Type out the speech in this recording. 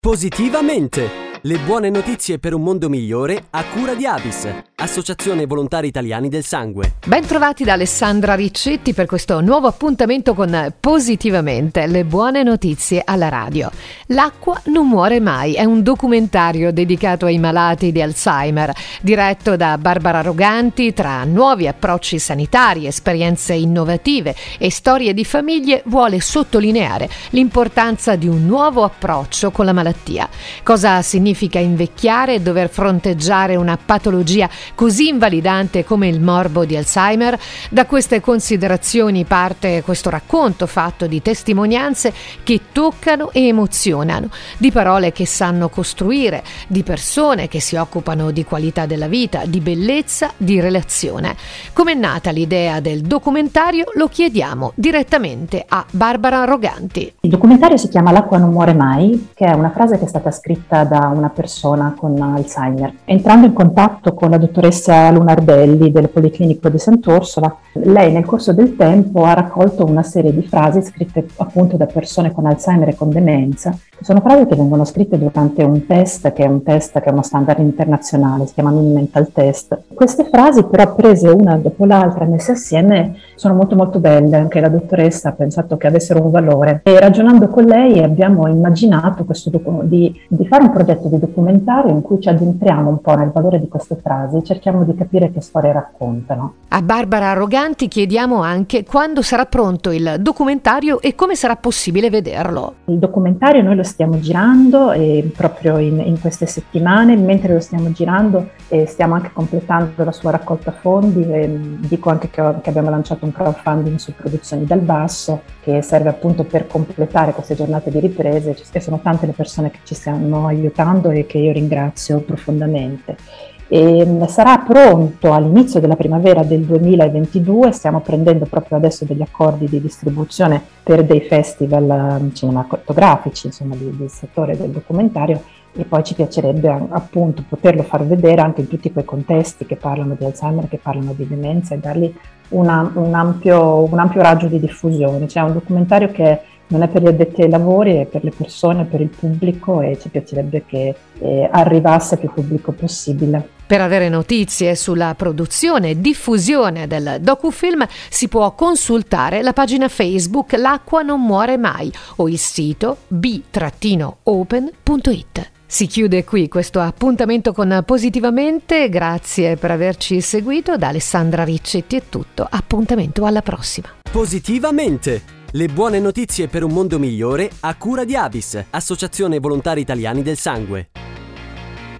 Positivamente! Le buone notizie per un mondo migliore a cura di Avis, Associazione Volontari Italiani del Sangue. Ben trovati da Alessandra Riccetti per questo nuovo appuntamento con Positivamente, le buone notizie alla radio. L'acqua non muore mai è un documentario dedicato ai malati di Alzheimer, diretto da Barbara Roganti tra nuovi approcci sanitari, esperienze innovative e storie di famiglie vuole sottolineare l'importanza di un nuovo approccio con la malattia. Cosa significa significa invecchiare e dover fronteggiare una patologia così invalidante come il morbo di Alzheimer? Da queste considerazioni parte questo racconto fatto di testimonianze che toccano e emozionano, di parole che sanno costruire, di persone che si occupano di qualità della vita, di bellezza, di relazione. Com'è nata l'idea del documentario lo chiediamo direttamente a Barbara Roganti. Il documentario si chiama L'acqua non muore mai, che è una frase che è stata scritta da una persona con Alzheimer. Entrando in contatto con la dottoressa Lunardelli del Policlinico di Sant'Orsola, lei nel corso del tempo ha raccolto una serie di frasi scritte appunto da persone con Alzheimer e con demenza sono frasi che vengono scritte durante un test, che è un test che è uno standard internazionale, si chiama Mini Mental Test. Queste frasi però prese una dopo l'altra, messe assieme, sono molto molto belle, anche la dottoressa ha pensato che avessero un valore e ragionando con lei abbiamo immaginato docu- di, di, fare un progetto di documentario in cui ci addentriamo un po' nel valore di queste frasi, cerchiamo di capire che storie raccontano. A Barbara Arroganti chiediamo anche quando sarà pronto il documentario e come sarà possibile vederlo. Il documentario noi lo stiamo girando e proprio in, in, queste settimane, mentre lo stiamo girando e stiamo anche completando la sua raccolta fondi. dico anche che, ho, che, abbiamo lanciato un crowdfunding su Produzioni dal Basso che serve appunto per completare queste giornate di riprese e sono tante le persone che ci stanno aiutando e che io ringrazio profondamente e mm, sarà pronto all'inizio della primavera del 2022, stiamo prendendo proprio adesso degli accordi di distribuzione per dei festival mm, cinematografici, insomma, del settore del documentario e poi ci piacerebbe appunto poterlo far vedere anche in tutti quei contesti che parlano di Alzheimer, che parlano di demenza e dargli una, un, ampio, un, ampio, raggio di diffusione. C'è un documentario che non è per gli addetti ai lavori, è per le persone, per il pubblico e ci piacerebbe che eh, arrivasse più pubblico possibile. Per avere notizie sulla produzione e diffusione del docufilm si può consultare la pagina Facebook L'acqua non muore mai o il sito b-open.it. Si chiude qui questo appuntamento con Positivamente, grazie per averci seguito, da Alessandra Riccetti è tutto, appuntamento alla prossima. Positivamente! Le buone notizie per un mondo migliore a cura di Avis, Associazione Volontari Italiani del Sangue.